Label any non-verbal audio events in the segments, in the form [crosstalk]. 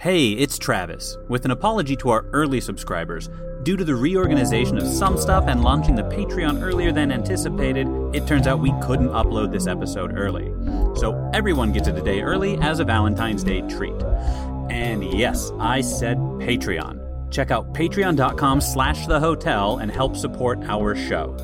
Hey, it's Travis, with an apology to our early subscribers. Due to the reorganization of some stuff and launching the Patreon earlier than anticipated, it turns out we couldn't upload this episode early. So everyone gets it a day early as a Valentine's Day treat. And yes, I said Patreon. Check out patreon.com slash the hotel and help support our show.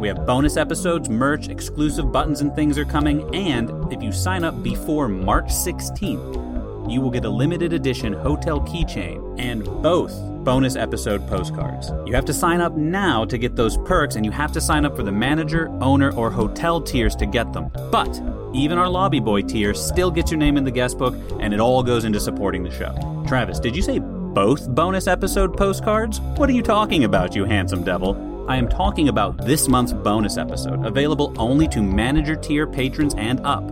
We have bonus episodes, merch, exclusive buttons and things are coming, and if you sign up before March 16th, you will get a limited edition hotel keychain and both bonus episode postcards. You have to sign up now to get those perks, and you have to sign up for the manager, owner, or hotel tiers to get them. But even our lobby boy tier still gets your name in the guest book, and it all goes into supporting the show. Travis, did you say both bonus episode postcards? What are you talking about, you handsome devil? I am talking about this month's bonus episode, available only to manager tier patrons and up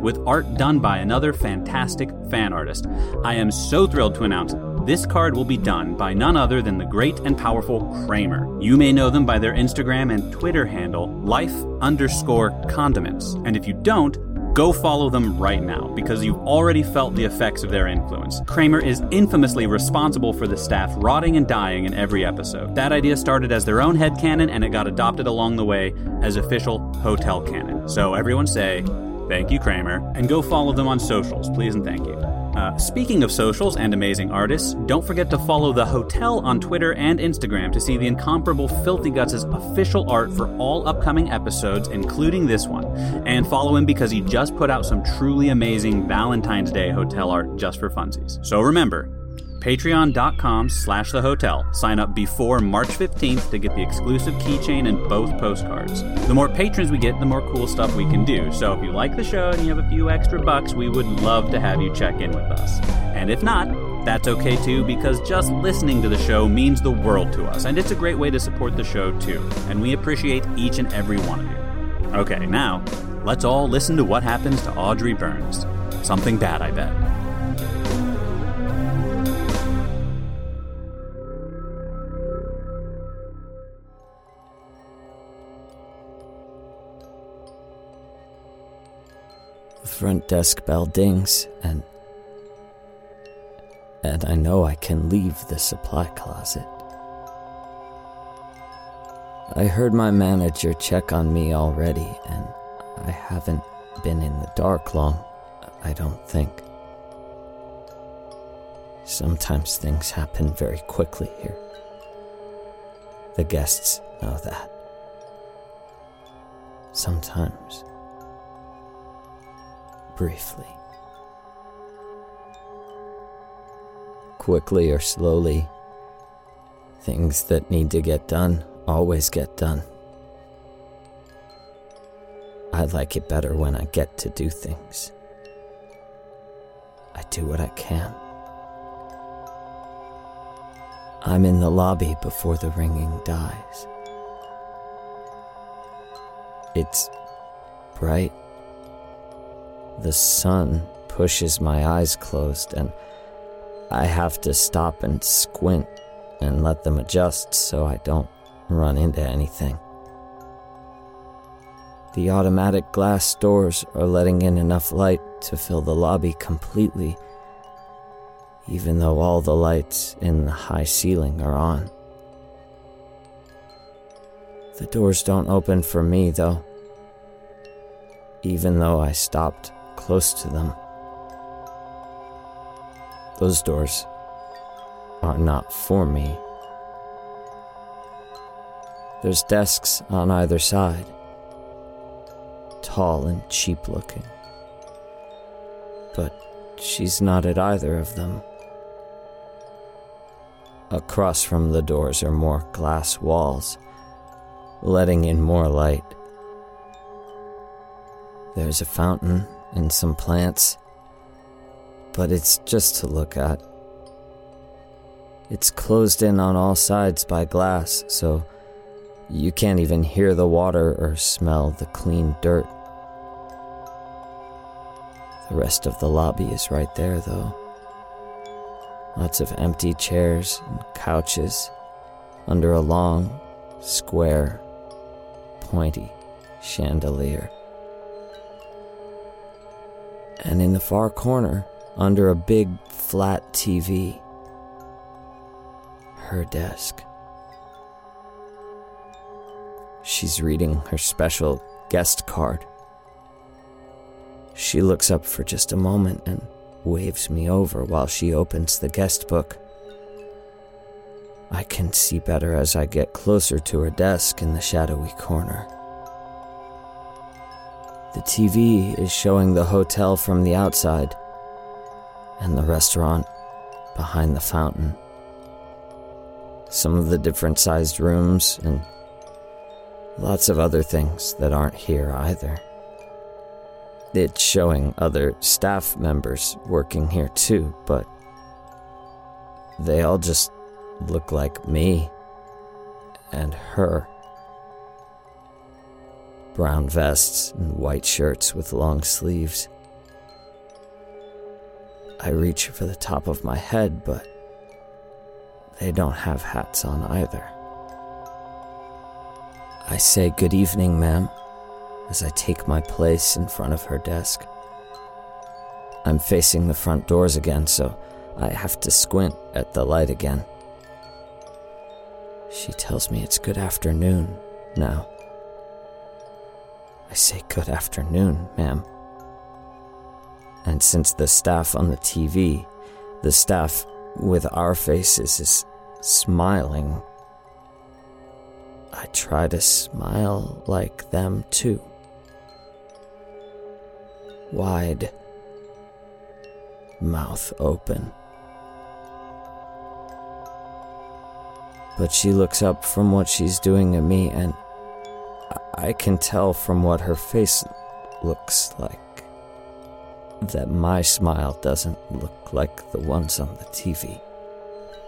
with art done by another fantastic fan artist. I am so thrilled to announce this card will be done by none other than the great and powerful Kramer. You may know them by their Instagram and Twitter handle, life underscore condiments. And if you don't, Go follow them right now because you've already felt the effects of their influence. Kramer is infamously responsible for the staff rotting and dying in every episode. That idea started as their own headcanon and it got adopted along the way as official hotel canon. So everyone say, Thank you, Kramer. And go follow them on socials, please and thank you. Uh, speaking of socials and amazing artists, don't forget to follow the hotel on Twitter and Instagram to see the incomparable Filthy Guts' official art for all upcoming episodes, including this one. And follow him because he just put out some truly amazing Valentine's Day hotel art just for funsies. So remember, Patreon.com slash the hotel. Sign up before March 15th to get the exclusive keychain and both postcards. The more patrons we get, the more cool stuff we can do. So if you like the show and you have a few extra bucks, we would love to have you check in with us. And if not, that's okay too, because just listening to the show means the world to us, and it's a great way to support the show too. And we appreciate each and every one of you. Okay, now, let's all listen to what happens to Audrey Burns. Something bad, I bet. Front desk bell dings, and. and I know I can leave the supply closet. I heard my manager check on me already, and I haven't been in the dark long, I don't think. Sometimes things happen very quickly here. The guests know that. Sometimes briefly. Quickly or slowly, things that need to get done always get done. I like it better when I get to do things. I do what I can. I'm in the lobby before the ringing dies. It's bright the sun pushes my eyes closed, and I have to stop and squint and let them adjust so I don't run into anything. The automatic glass doors are letting in enough light to fill the lobby completely, even though all the lights in the high ceiling are on. The doors don't open for me, though, even though I stopped close to them. Those doors are not for me. There's desks on either side, tall and cheap looking. But she's not at either of them. Across from the doors are more glass walls, letting in more light. There's a fountain and some plants, but it's just to look at. It's closed in on all sides by glass, so you can't even hear the water or smell the clean dirt. The rest of the lobby is right there, though. Lots of empty chairs and couches under a long, square, pointy chandelier. And in the far corner, under a big, flat TV, her desk. She's reading her special guest card. She looks up for just a moment and waves me over while she opens the guest book. I can see better as I get closer to her desk in the shadowy corner. The TV is showing the hotel from the outside and the restaurant behind the fountain. Some of the different sized rooms and lots of other things that aren't here either. It's showing other staff members working here too, but they all just look like me and her. Brown vests and white shirts with long sleeves. I reach for the top of my head, but they don't have hats on either. I say good evening, ma'am, as I take my place in front of her desk. I'm facing the front doors again, so I have to squint at the light again. She tells me it's good afternoon now. I say good afternoon, ma'am. And since the staff on the TV, the staff with our faces is smiling, I try to smile like them too wide, mouth open. But she looks up from what she's doing at me, and I can tell from what her face looks like that my smile doesn't look like the ones on the TV.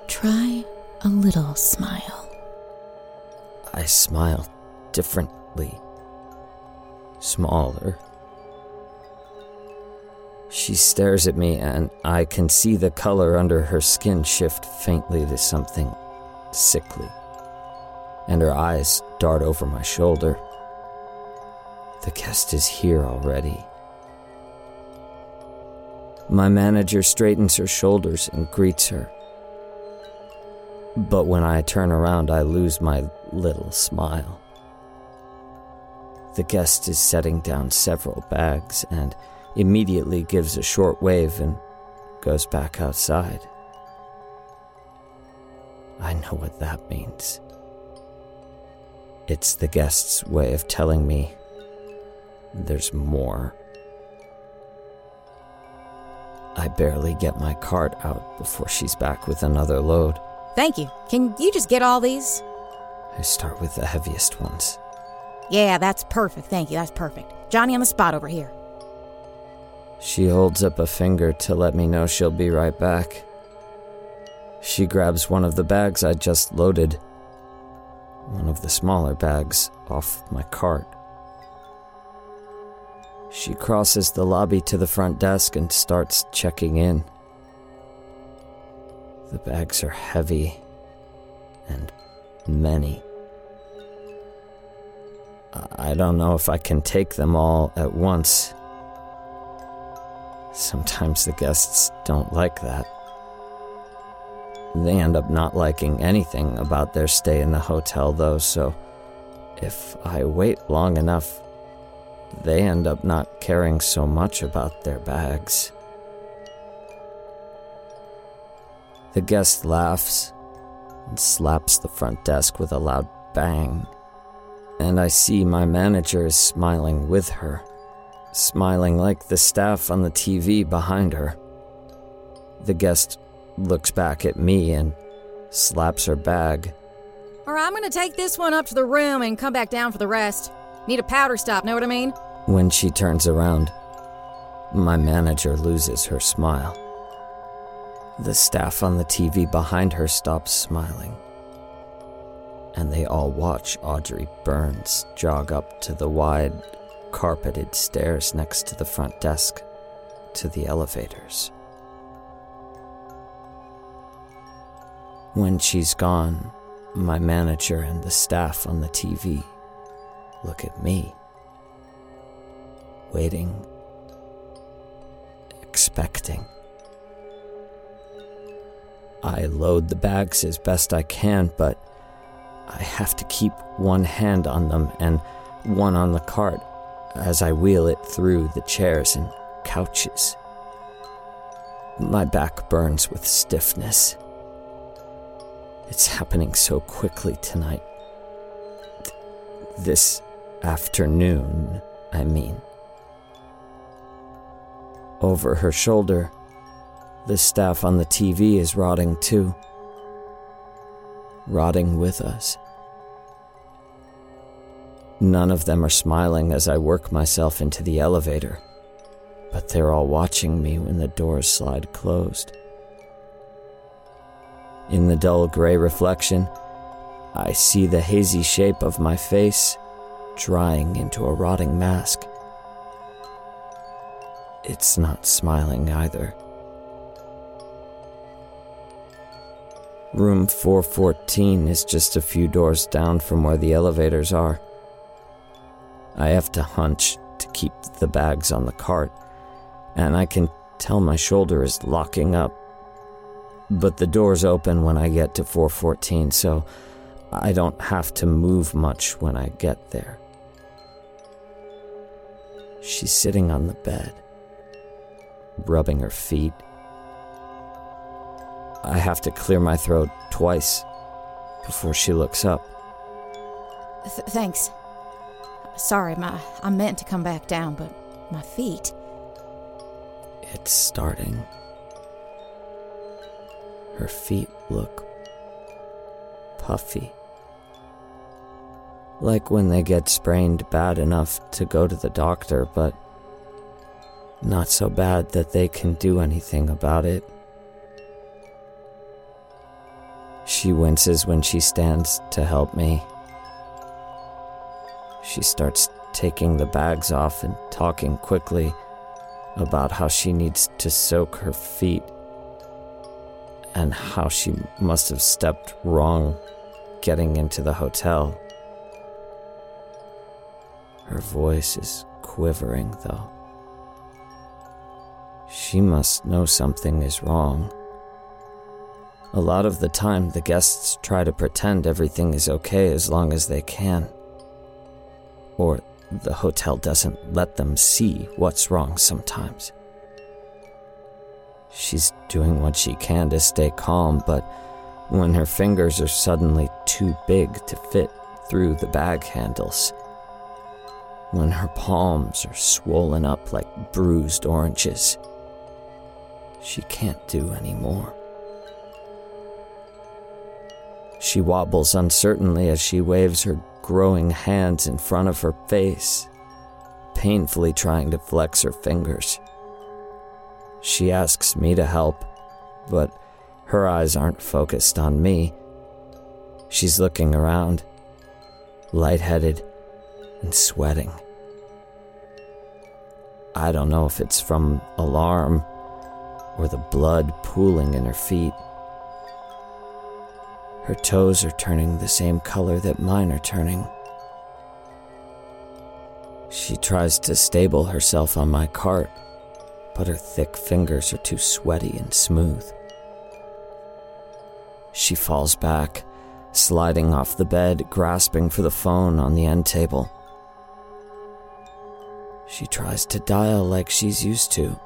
Try a little smile. I smile differently, smaller, she stares at me, and I can see the color under her skin shift faintly to something sickly, and her eyes dart over my shoulder. The guest is here already. My manager straightens her shoulders and greets her. But when I turn around, I lose my little smile. The guest is setting down several bags and immediately gives a short wave and goes back outside. I know what that means. It's the guest's way of telling me there's more. I barely get my cart out before she's back with another load. Thank you. Can you just get all these? I start with the heaviest ones. Yeah, that's perfect. Thank you. That's perfect. Johnny on the spot over here. She holds up a finger to let me know she'll be right back. She grabs one of the bags I just loaded, one of the smaller bags, off my cart. She crosses the lobby to the front desk and starts checking in. The bags are heavy and many. I don't know if I can take them all at once. Sometimes the guests don't like that. They end up not liking anything about their stay in the hotel, though, so if I wait long enough, they end up not caring so much about their bags. The guest laughs and slaps the front desk with a loud bang, and I see my manager is smiling with her smiling like the staff on the TV behind her. The guest looks back at me and slaps her bag. All right, I'm gonna take this one up to the room and come back down for the rest. Need a powder stop, know what I mean? When she turns around, my manager loses her smile. The staff on the TV behind her stops smiling, and they all watch Audrey Burns jog up to the wide, carpeted stairs next to the front desk to the elevators. When she's gone, my manager and the staff on the TV look at me, waiting, expecting. I load the bags as best I can, but I have to keep one hand on them and one on the cart as I wheel it through the chairs and couches. My back burns with stiffness. It's happening so quickly tonight. Th- this afternoon, I mean. Over her shoulder, the staff on the TV is rotting too. Rotting with us. None of them are smiling as I work myself into the elevator, but they're all watching me when the doors slide closed. In the dull gray reflection, I see the hazy shape of my face drying into a rotting mask. It's not smiling either. Room 414 is just a few doors down from where the elevators are. I have to hunch to keep the bags on the cart, and I can tell my shoulder is locking up. But the doors open when I get to 414, so I don't have to move much when I get there. She's sitting on the bed, rubbing her feet. I have to clear my throat twice before she looks up. Th- thanks. Sorry, my I meant to come back down, but my feet. It's starting. Her feet look puffy. Like when they get sprained bad enough to go to the doctor, but not so bad that they can do anything about it. She winces when she stands to help me. She starts taking the bags off and talking quickly about how she needs to soak her feet and how she must have stepped wrong getting into the hotel. Her voice is quivering, though. She must know something is wrong. A lot of the time, the guests try to pretend everything is okay as long as they can. Or the hotel doesn't let them see what's wrong sometimes. She's doing what she can to stay calm, but when her fingers are suddenly too big to fit through the bag handles, when her palms are swollen up like bruised oranges, she can't do any more. She wobbles uncertainly as she waves her growing hands in front of her face, painfully trying to flex her fingers. She asks me to help, but her eyes aren't focused on me. She's looking around, lightheaded and sweating. I don't know if it's from alarm or the blood pooling in her feet. Her toes are turning the same color that mine are turning. She tries to stable herself on my cart, but her thick fingers are too sweaty and smooth. She falls back, sliding off the bed, grasping for the phone on the end table. She tries to dial like she's used to,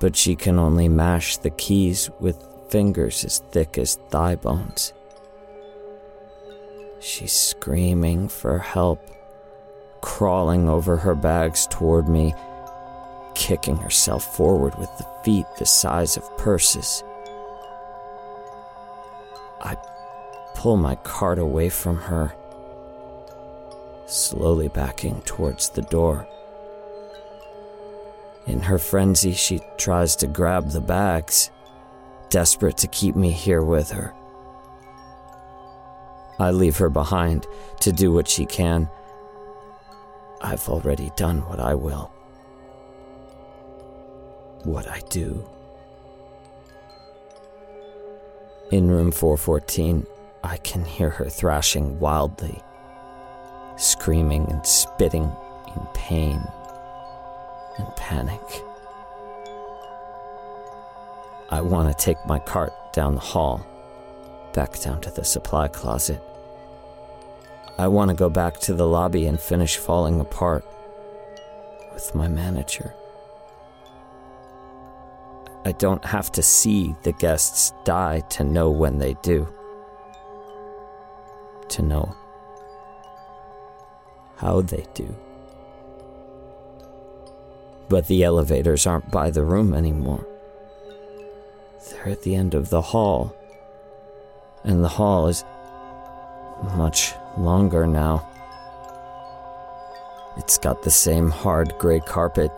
but she can only mash the keys with fingers as thick as thigh bones. She's screaming for help, crawling over her bags toward me, kicking herself forward with the feet the size of purses. I pull my cart away from her, slowly backing towards the door. In her frenzy, she tries to grab the bags, desperate to keep me here with her. I leave her behind to do what she can. I've already done what I will. What I do. In room 414, I can hear her thrashing wildly, screaming and spitting in pain and panic. I want to take my cart down the hall, back down to the supply closet. I want to go back to the lobby and finish falling apart with my manager. I don't have to see the guests die to know when they do. To know how they do. But the elevators aren't by the room anymore. They're at the end of the hall. And the hall is much longer now. It's got the same hard gray carpet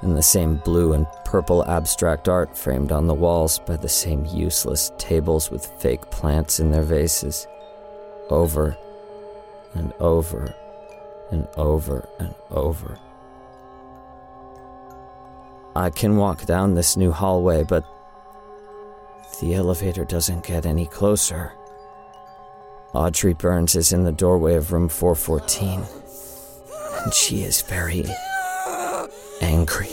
and the same blue and purple abstract art framed on the walls by the same useless tables with fake plants in their vases. Over and over and over and over. I can walk down this new hallway, but the elevator doesn't get any closer. Audrey Burns is in the doorway of room 414, and she is very angry.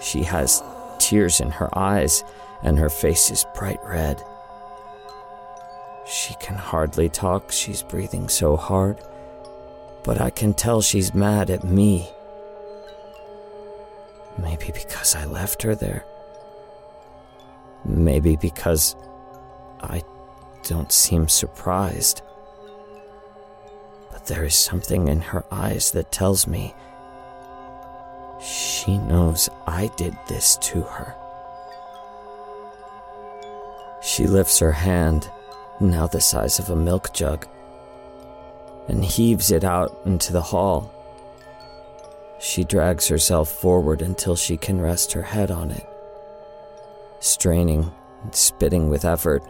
She has tears in her eyes, and her face is bright red. She can hardly talk, she's breathing so hard, but I can tell she's mad at me. Maybe because I left her there. Maybe because I don't seem surprised. But there is something in her eyes that tells me she knows I did this to her. She lifts her hand, now the size of a milk jug, and heaves it out into the hall. She drags herself forward until she can rest her head on it. Straining and spitting with effort,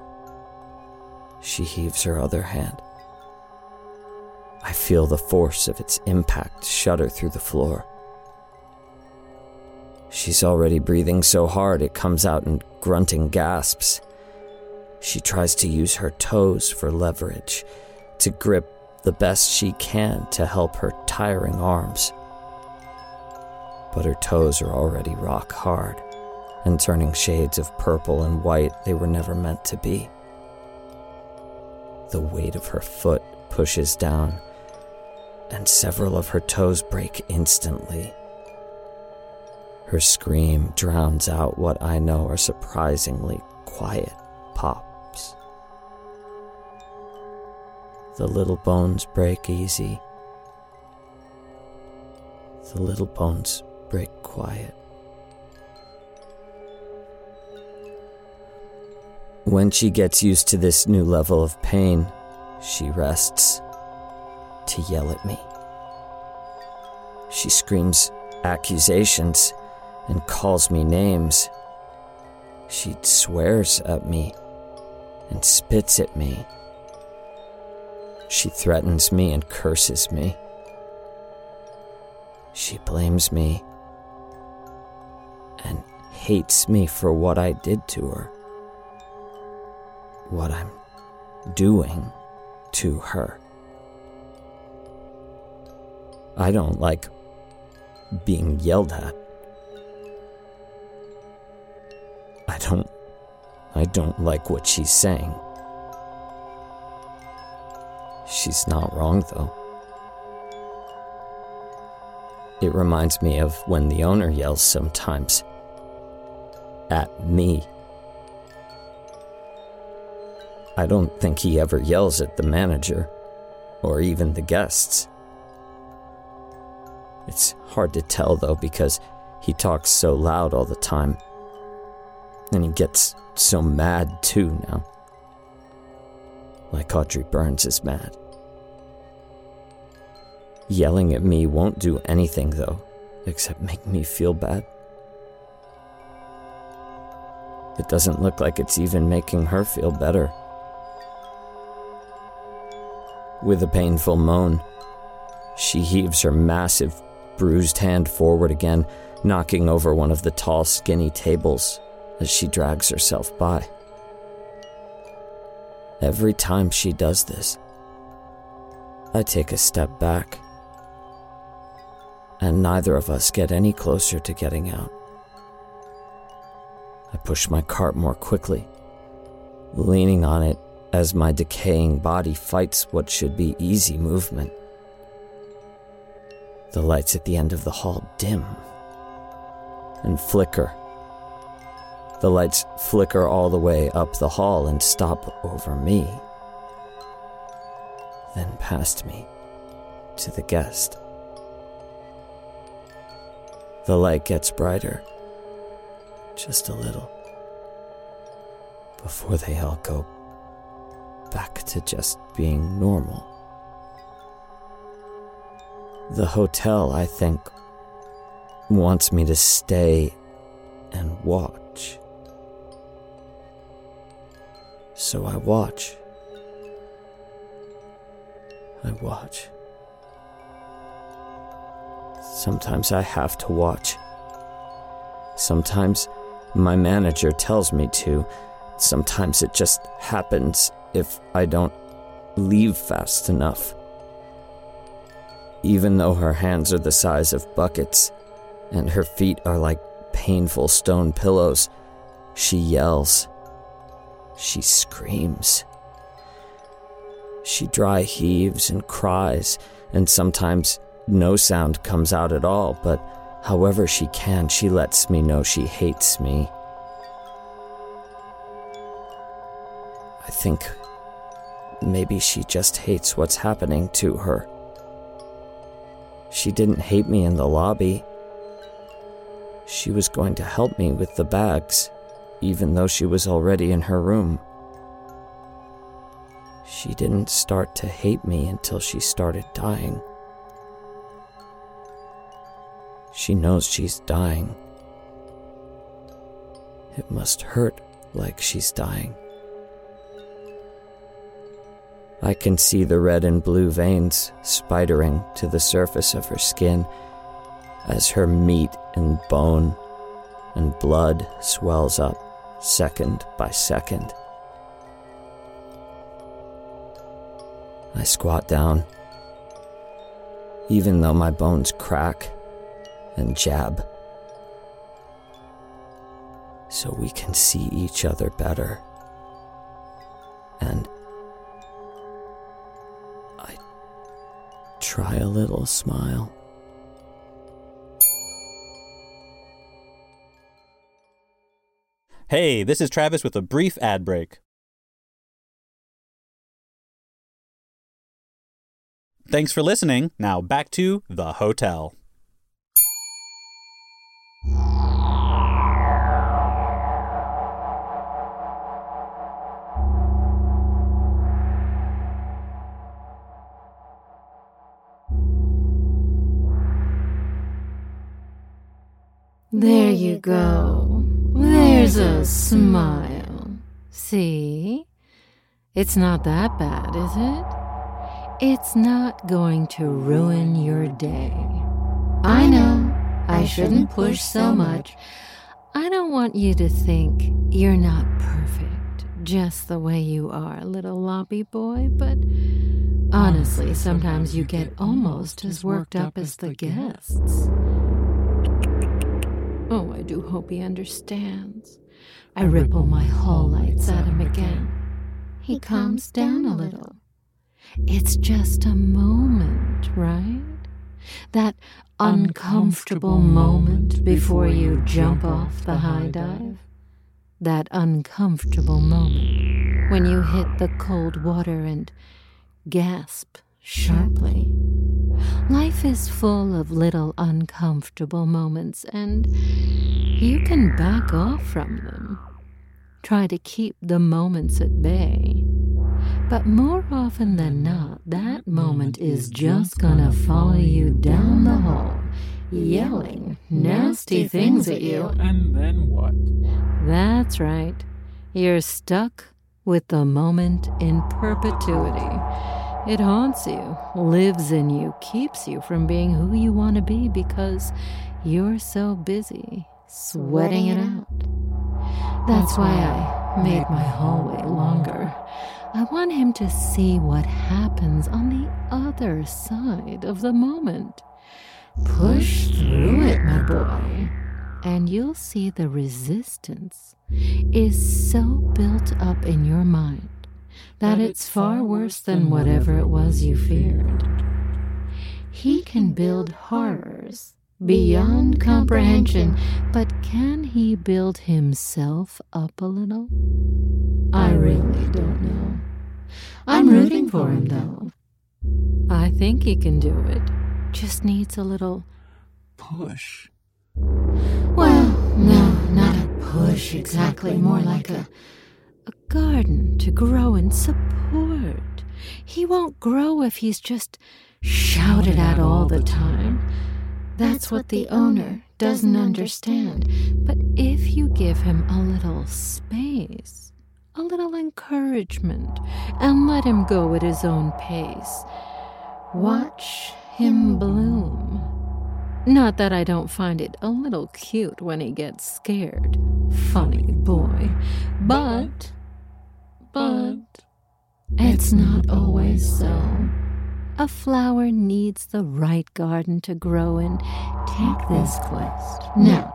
she heaves her other hand. I feel the force of its impact shudder through the floor. She's already breathing so hard it comes out in grunting gasps. She tries to use her toes for leverage, to grip the best she can to help her tiring arms. But her toes are already rock hard and turning shades of purple and white they were never meant to be. The weight of her foot pushes down, and several of her toes break instantly. Her scream drowns out what I know are surprisingly quiet pops. The little bones break easy. The little bones break quiet. When she gets used to this new level of pain, she rests to yell at me. She screams accusations and calls me names. She swears at me and spits at me. She threatens me and curses me. She blames me and hates me for what I did to her. What I'm doing to her. I don't like being yelled at. I don't. I don't like what she's saying. She's not wrong, though. It reminds me of when the owner yells sometimes at me. I don't think he ever yells at the manager or even the guests. It's hard to tell though because he talks so loud all the time. And he gets so mad too now. Like Audrey Burns is mad. Yelling at me won't do anything, though, except make me feel bad. It doesn't look like it's even making her feel better. With a painful moan, she heaves her massive, bruised hand forward again, knocking over one of the tall, skinny tables as she drags herself by. Every time she does this, I take a step back, and neither of us get any closer to getting out. I push my cart more quickly, leaning on it as my decaying body fights what should be easy movement. The lights at the end of the hall dim and flicker. The lights flicker all the way up the hall and stop over me, then past me to the guest. The light gets brighter, just a little, before they all go back to just being normal. The hotel, I think, wants me to stay and watch. So I watch. I watch. Sometimes I have to watch. Sometimes my manager tells me to. Sometimes it just happens if I don't leave fast enough even though her hands are the size of buckets and her feet are like painful stone pillows, she yells. She screams. She dry heaves and cries, and sometimes no sound comes out at all, but however she can, she lets me know she hates me. I think maybe she just hates what's happening to her. She didn't hate me in the lobby. She was going to help me with the bags, even though she was already in her room. She didn't start to hate me until she started dying. She knows she's dying. It must hurt like she's dying. I can see the red and blue veins spidering to the surface of her skin as her meat and bone and blood swells up second by second. I squat down, even though my bones crack and jab, so we can see each other better. And I try a little smile. Hey, this is Travis with a brief ad break. Thanks for listening. Now back to the hotel. There you go. A smile. See? It's not that bad, is it? It's not going to ruin your day. I know I shouldn't push so much. I don't want you to think you're not perfect, just the way you are, little lobby boy, but honestly, sometimes you get almost as worked up as the guests. Oh, I do hope he understands. I ripple my hall lights at him again. He calms down a little. It's just a moment, right? That uncomfortable moment before you jump off the high dive. That uncomfortable moment when you hit the cold water and gasp sharply. Life is full of little uncomfortable moments, and you can back off from them. Try to keep the moments at bay. But more often than not, that moment is just gonna follow you down the hall, yelling nasty things at you. And then what? That's right. You're stuck with the moment in perpetuity. It haunts you, lives in you, keeps you from being who you want to be because you're so busy sweating it out. That's why I made my hallway longer. I want him to see what happens on the other side of the moment. Push through it, my boy, and you'll see the resistance is so built up in your mind that it's far worse than whatever it was you feared. He can build horrors beyond comprehension, but can he build himself up a little? I really don't know. I'm rooting for him, though. I think he can do it. Just needs a little Push. well, no, not a push exactly, more like a a garden to grow and support. He won't grow if he's just shouted at all the time. That's what the owner doesn't understand. But if you give him a little space, a little encouragement, and let him go at his own pace, watch him bloom. Not that I don't find it a little cute when he gets scared. Funny boy. But, but, it's not always so. A flower needs the right garden to grow in. Take this quest. Now,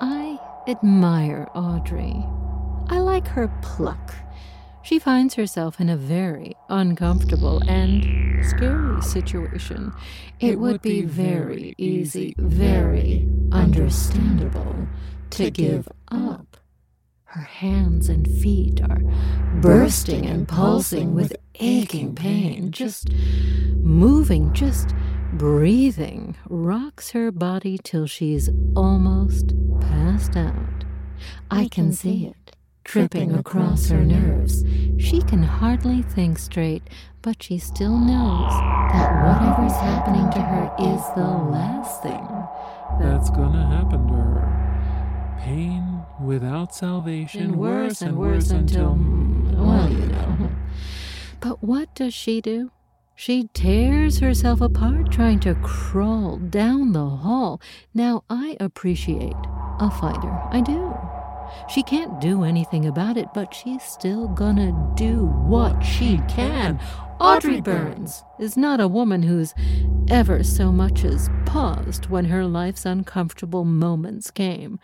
I admire Audrey. I like her pluck. She finds herself in a very uncomfortable and scary situation. It, would be very easy, very understandable to give up. Her hands and feet are bursting and pulsing with aching pain. Just moving, just breathing, rocks her body till she's almost passed out. I can see it tripping across her nerves. She can hardly think straight, but she still knows that whatever's happening to her is the last thing. That's gonna happen to her. Pain without salvation, And worse and worse until, mm, well, you know. [laughs] But what does she do? She tears herself apart trying to crawl down the hall. Now, I appreciate a fighter. I do. She can't do anything about it, but she's still gonna do what she can. Audrey Burns is not a woman who's ever so much as paused when her life's uncomfortable moments came.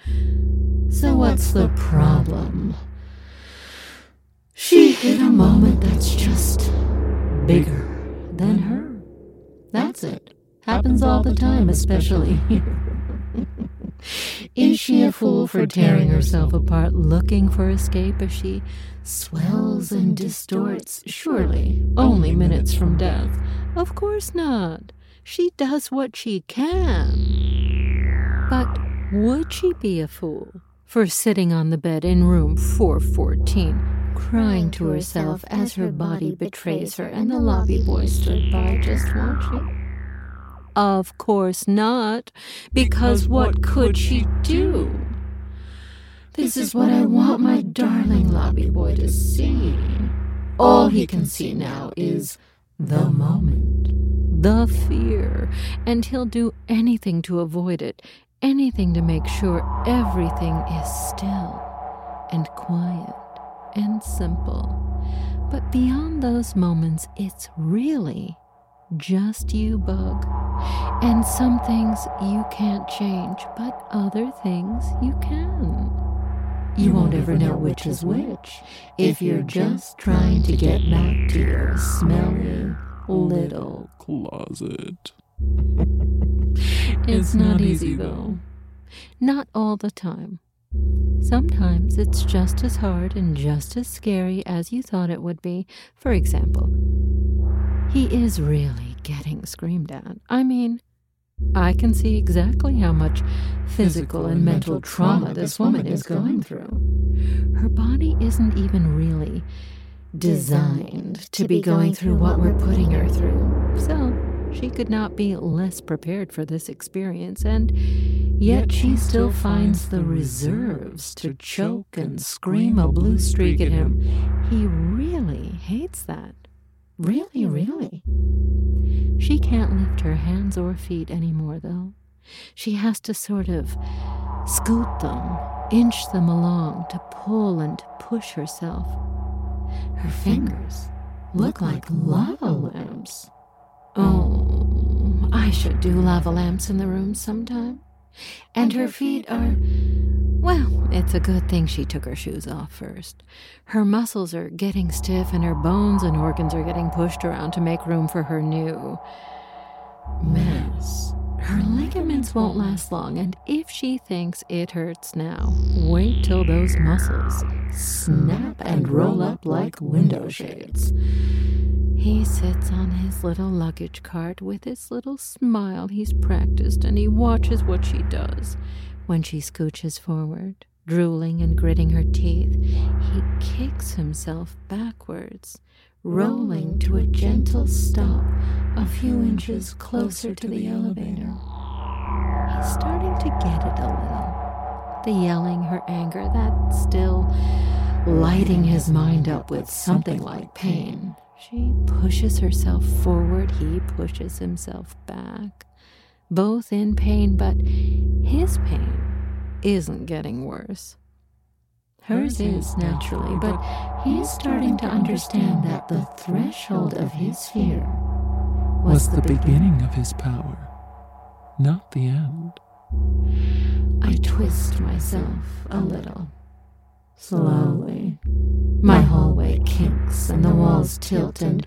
So, what's the problem? She hit a moment that's just bigger than her. That's it. Happens all the time, especially here. [laughs] Is she a fool for tearing herself apart looking for escape as she swells and distorts? Surely only minutes from death. Of course not. She does what she can. But would she be a fool for sitting on the bed in room 414, crying to herself as her body betrays her and the lobby boy stood by just watching? Of course not, because what could she do? This is what I want my darling lobby boy to see. All he can see now is the moment, the fear, and he'll do anything to avoid it, anything to make sure everything is still and quiet and simple. But beyond those moments, it's really just you, Bug. And some things you can't change, but other things you can. You won't ever know which is which if you're just trying to get back to your smelly little. closet. It's not easy, though. Not all the time. Sometimes it's just as hard and just as scary as you thought it would be. For example, he is really getting screamed at. I mean, I can see exactly how much physical and mental trauma this woman is going through. Her body isn't even really designed to be going through what we're putting her through. So she could not be less prepared for this experience, and yet she still finds the reserves to choke and scream a blue streak at him. He really hates that. Really, hmm. really. She can't lift her hands or feet anymore, though. She has to sort of scoot them, inch them along to pull and push herself. Her fingers look like lava lamps. Oh, I should do lava lamps in the room sometime. And her feet are. Well, it's a good thing she took her shoes off first. Her muscles are getting stiff, and her bones and organs are getting pushed around to make room for her new mess. Her ligaments won't last long, and if she thinks it hurts now, wait till those muscles snap and roll up like window shades. He sits on his little luggage cart with his little smile he's practiced, and he watches what she does. When she scooches forward, drooling and gritting her teeth, he kicks himself backwards rolling to a gentle stop a few inches closer to the elevator. He's starting to get it a little. The yelling, her anger, that still lighting his mind up with something like pain. She pushes herself forward, he pushes himself back. Both in pain, but his pain isn't getting worse. Hers is, naturally, but he is starting to understand that the threshold of his fear was the beginning of his power, not the end. I twist myself a little. Slowly. My hallway kinks and the walls tilt, and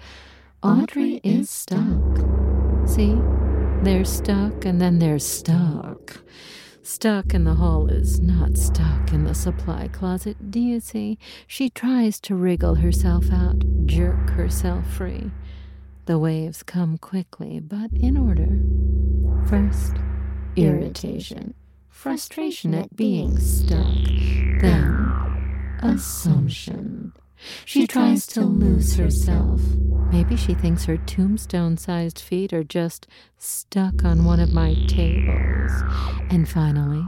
Audrey is stuck. See? They're stuck, and then they're stuck. Stuck in the hall is not stuck in the supply closet, do you see? She tries to wriggle herself out, jerk herself free. The waves come quickly, but in order. First, irritation, frustration at being stuck. Then, assumption. She tries to lose herself. Maybe she thinks her tombstone sized feet are just stuck on one of my tables. And finally,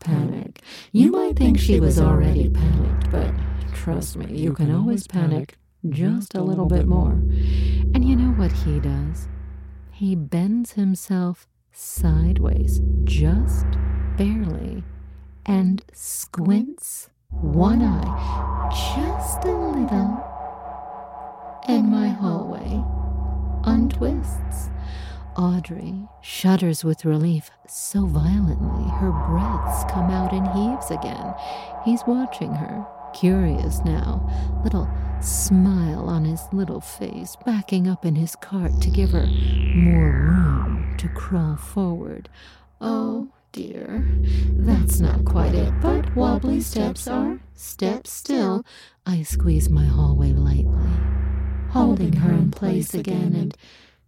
panic. You might think she was already panicked, but trust me, you can always panic just a little bit more. And you know what he does? He bends himself sideways, just barely, and squints one eye just a little, and my hallway untwists. Audrey shudders with relief so violently her breaths come out in heaves again. He's watching her, curious now, little smile on his little face, backing up in his cart to give her more room to crawl forward. Oh, dear. That's not quite it, but wobbly steps are steps still. I squeeze my hallway lightly, holding her in place again, and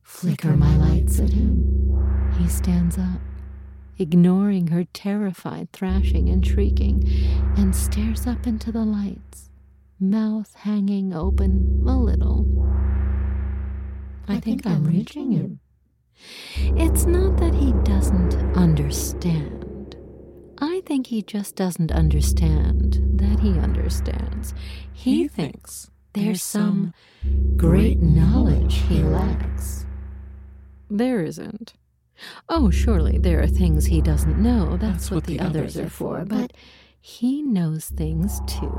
flicker my lights at him. He stands up, ignoring her terrified thrashing and shrieking, and stares up into the lights, mouth hanging open a little. I think I'm reaching him. It's not that he doesn't understand. I think he just doesn't understand that he understands. He thinks there's some great knowledge he lacks. There isn't. Oh, surely there are things he doesn't know. That's, That's what, what, the, the others, others are for. But he knows things too.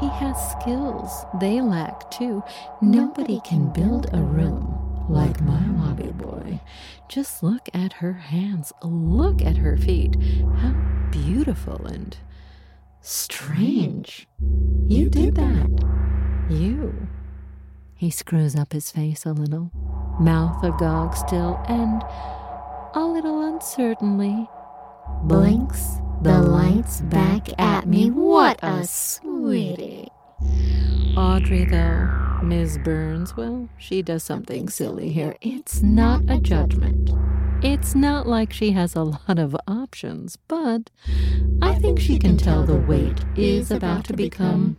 He has skills they lack too. Nobody can build a room like my lobby boy. Just look at her hands, look at her feet. How beautiful and strange. You did that. You. He screws up his face a little, mouth agog still, and a little uncertainly blinks the lights back at me. What a sweetie. Audrey, though, Ms. Burns, well, she does something silly here. It's not a judgment. It's not like she has a lot of options, but I think she can tell the wait is about to become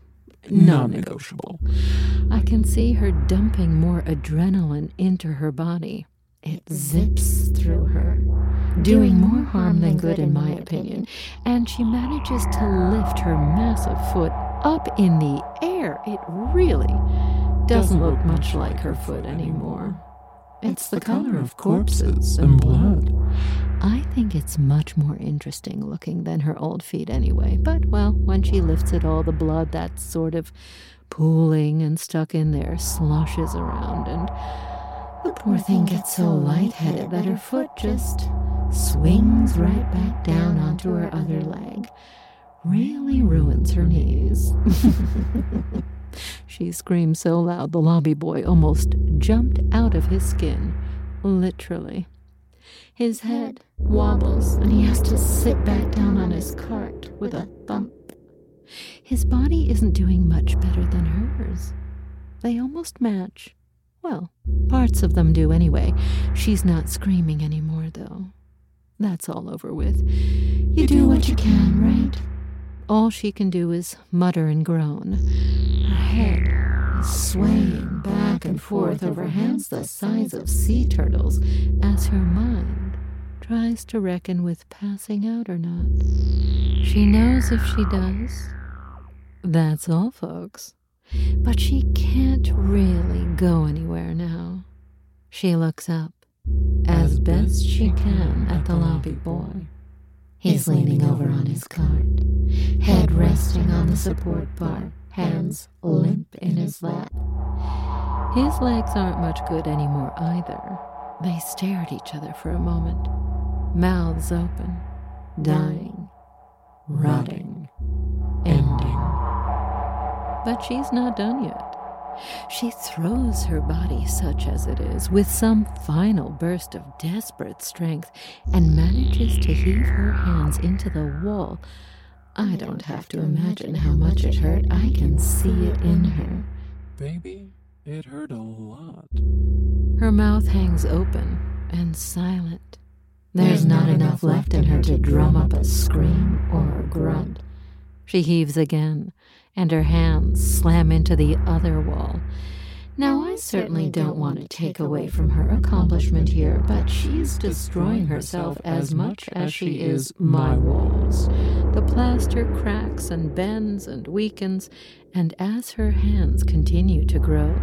non negotiable. I can see her dumping more adrenaline into her body. It zips through her, doing more harm than good, in my opinion, and she manages to lift her massive foot up in the air. It really doesn't look much like her foot anymore. It's the color of corpses and blood. I think it's much more interesting looking than her old feet anyway. But, well, when she lifts it, all the blood that's sort of pooling and stuck in there sloshes around, and the poor thing gets so lightheaded that her foot just swings right back down onto her other leg. Really ruins her knees. [laughs] she screamed so loud the lobby boy almost jumped out of his skin, literally. His head wobbles and he has to sit back down on his cart with a thump. His body isn't doing much better than hers. They almost match. Well, parts of them do anyway. She's not screaming anymore, though. That's all over with. You do what you can, right? All she can do is mutter and groan. Her head swaying back and forth over hands the size of sea turtles as her mind tries to reckon with passing out or not. She knows if she does. That's all, folks. But she can't really go anywhere now. She looks up, as best she can, at the lobby boy. He's leaning over on his cart, head resting on the support bar, hands limp in his lap. His legs aren't much good anymore either. They stare at each other for a moment, mouths open, dying, rotting, ending. But she's not done yet. She throws her body, such as it is, with some final burst of desperate strength and manages to heave her hands into the wall. I don't have to imagine how much it hurt. I can see it in her. Baby, it hurt a lot. Her mouth hangs open and silent. There's not enough left in her to drum up a scream or a grunt. She heaves again, and her hands slam into the other wall. Now, oh, I certainly don't want to take away from her accomplishment here, but she's destroying herself as much as she is my walls. The plaster cracks and bends and weakens, and as her hands continue to grow,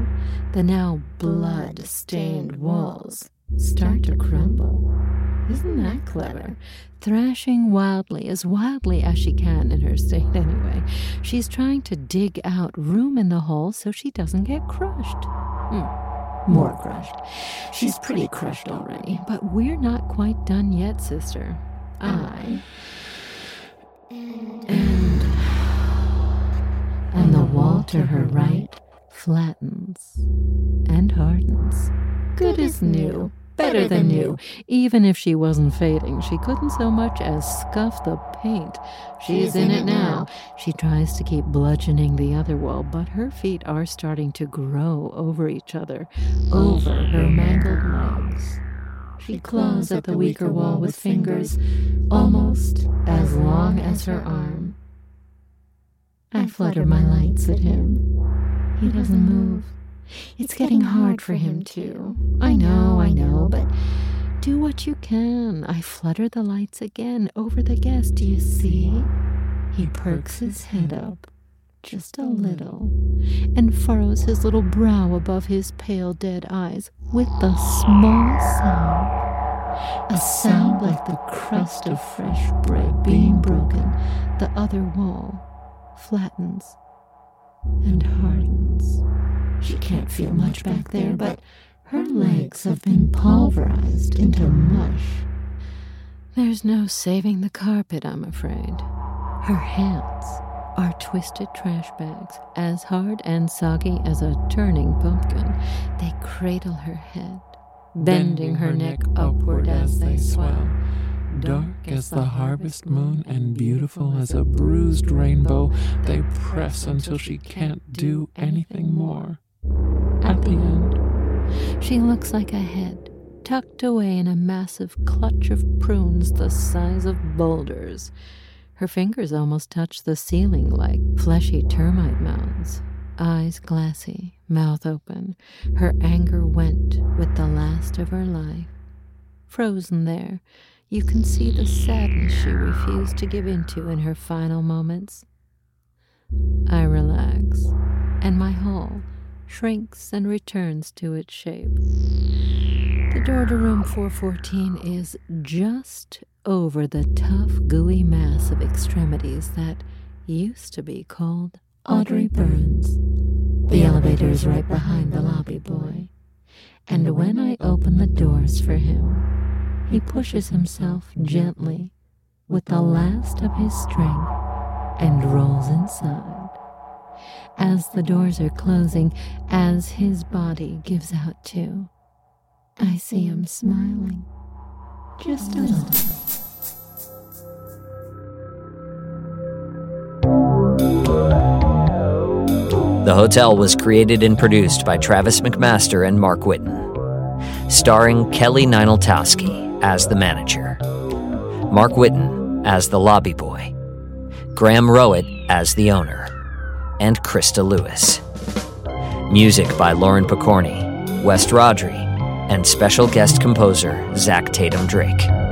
the now blood stained walls start to crumble. Clever? Thrashing wildly, as wildly as she can in her state [laughs] anyway. She's trying to dig out room in the hole so she doesn't get crushed. Hmm. More crushed. She's pretty crushed already, but we're not quite done yet, sister. I. And. And the wall to her right flattens and hardens. Good as new better than you. Even if she wasn't fading, she couldn't so much as scuff the paint. She's in it now. She tries to keep bludgeoning the other wall, but her feet are starting to grow over each other, over her mangled legs. She claws at the weaker wall with fingers almost as long as her arm. I flutter my lights at him. He doesn't move. It's getting hard for him, too. I know, I know, but do what you can. I flutter the lights again over the guest. Do you see? He perks his head up just a little and furrows his little brow above his pale dead eyes with a small sound. A sound like the crust of fresh bread being broken. The other wall flattens and hardens. She can't feel much back there, but her legs have been pulverized into mush. There's no saving the carpet, I'm afraid. Her hands are twisted trash bags, as hard and soggy as a turning pumpkin. They cradle her head, bending her neck upward as they swell. Dark as the harvest moon and beautiful as a bruised rainbow, they press until she can't do anything more. At the end, She looks like a head tucked away in a massive clutch of prunes the size of boulders. Her fingers almost touch the ceiling like fleshy termite mounds. Eyes glassy, mouth open, her anger went with the last of her life. Frozen there, you can see the sadness she refused to give into in her final moments. I relax, and my hull shrinks and returns to its shape. The door to room 414 is just over the tough, gooey mass of extremities that used to be called Audrey Burns. The elevator is right behind the lobby boy, and when I open the doors for him, he pushes himself gently with the last of his strength and rolls inside. As the doors are closing, as his body gives out too, I see him smiling. Just a little. The Hotel was created and produced by Travis McMaster and Mark Whitten, starring Kelly Nienaltowski as the manager, Mark Whitten as the lobby boy, Graham Rowat as the owner, and Christa Lewis. Music by Lauren Pokorney, West Rodri, and special guest composer Zach Tatom Drake.